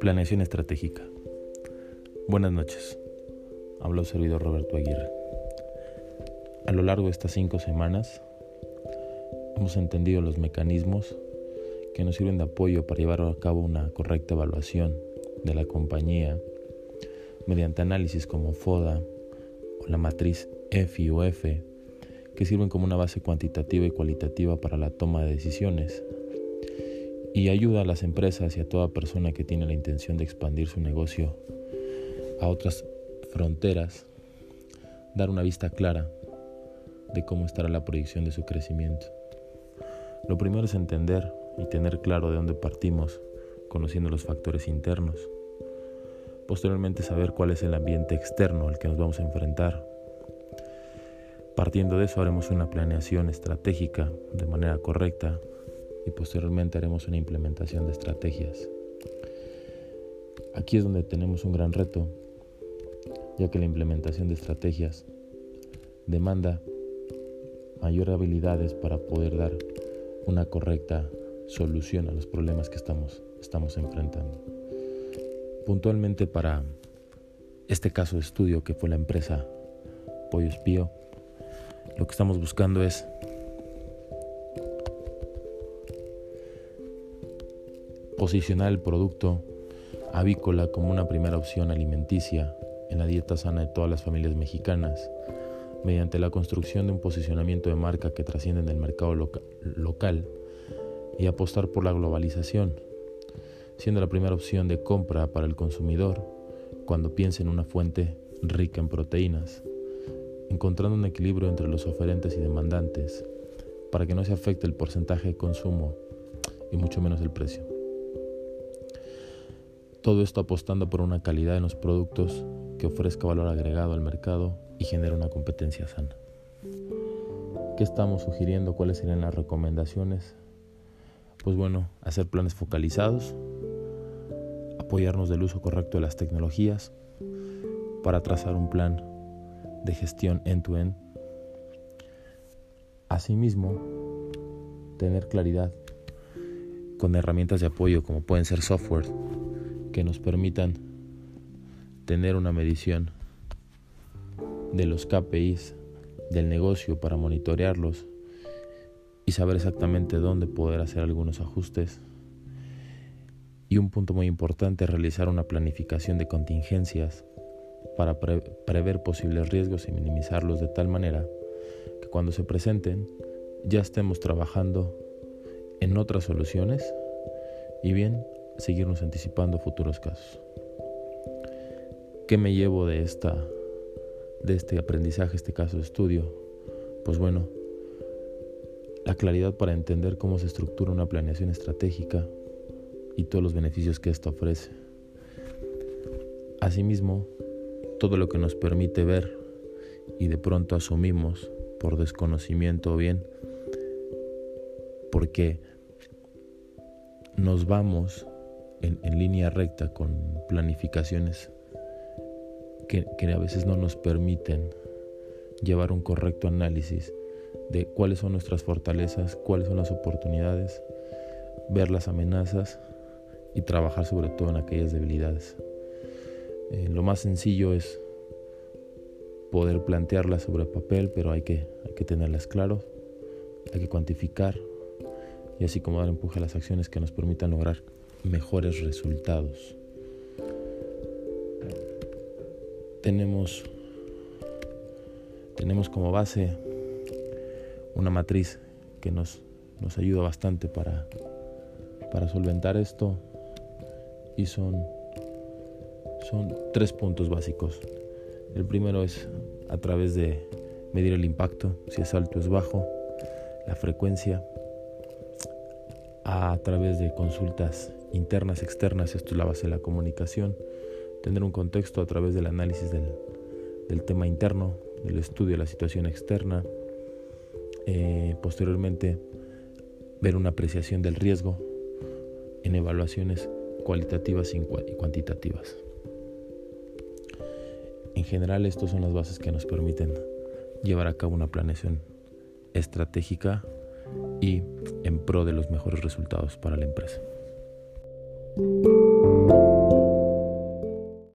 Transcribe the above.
Planeación estratégica. Buenas noches. Habla el servidor Roberto Aguirre. A lo largo de estas cinco semanas hemos entendido los mecanismos que nos sirven de apoyo para llevar a cabo una correcta evaluación de la compañía mediante análisis como FODA o la matriz FI o F que sirven como una base cuantitativa y cualitativa para la toma de decisiones y ayuda a las empresas y a toda persona que tiene la intención de expandir su negocio a otras fronteras, dar una vista clara de cómo estará la proyección de su crecimiento. Lo primero es entender y tener claro de dónde partimos, conociendo los factores internos. Posteriormente saber cuál es el ambiente externo al que nos vamos a enfrentar. Partiendo de eso haremos una planeación estratégica de manera correcta y posteriormente haremos una implementación de estrategias. Aquí es donde tenemos un gran reto, ya que la implementación de estrategias demanda mayor habilidades para poder dar una correcta solución a los problemas que estamos, estamos enfrentando. Puntualmente para este caso de estudio que fue la empresa Pollo Espío, lo que estamos buscando es posicionar el producto avícola como una primera opción alimenticia en la dieta sana de todas las familias mexicanas, mediante la construcción de un posicionamiento de marca que trasciende en el mercado local y apostar por la globalización, siendo la primera opción de compra para el consumidor cuando piensa en una fuente rica en proteínas, encontrando un equilibrio entre los oferentes y demandantes para que no se afecte el porcentaje de consumo y mucho menos el precio. Todo esto apostando por una calidad en los productos que ofrezca valor agregado al mercado y genere una competencia sana. ¿Qué estamos sugiriendo? ¿Cuáles serían las recomendaciones? Pues bueno, hacer planes focalizados, apoyarnos del uso correcto de las tecnologías para trazar un plan de gestión end-to-end. Asimismo, tener claridad con herramientas de apoyo como pueden ser software que nos permitan tener una medición de los KPIs del negocio para monitorearlos y saber exactamente dónde poder hacer algunos ajustes. Y un punto muy importante es realizar una planificación de contingencias para prever posibles riesgos y minimizarlos de tal manera que cuando se presenten ya estemos trabajando en otras soluciones y bien seguirnos anticipando futuros casos. ¿Qué me llevo de esta de este aprendizaje, este caso de estudio? Pues bueno, la claridad para entender cómo se estructura una planeación estratégica y todos los beneficios que esto ofrece. Asimismo, todo lo que nos permite ver y de pronto asumimos por desconocimiento o bien porque nos vamos en, línea recta con planificaciones que, a veces no nos permiten llevar un correcto análisis de cuáles son nuestras fortalezas, cuáles son las oportunidades, ver las amenazas y trabajar sobre todo en aquellas debilidades. Eh, lo más sencillo es poder plantearlas sobre papel, pero hay que, hay que tenerlas claro, hay que cuantificar y así como dar empuje a las acciones que nos permitan lograr mejores resultados. Tenemos, tenemos como base una matriz que nos, nos ayuda bastante para, para solventar esto y son, son tres puntos básicos. El primero es a través de medir el impacto, si es alto o es bajo, la frecuencia, a través de consultas internas, externas, esto es la base de la comunicación, tener un contexto a través del análisis del, del tema interno, del estudio de la situación externa, eh, posteriormente ver una apreciación del riesgo en evaluaciones cualitativas y cuantitativas. En general, estas son las bases que nos permiten llevar a cabo una planeación estratégica y en pro de los mejores resultados para la empresa.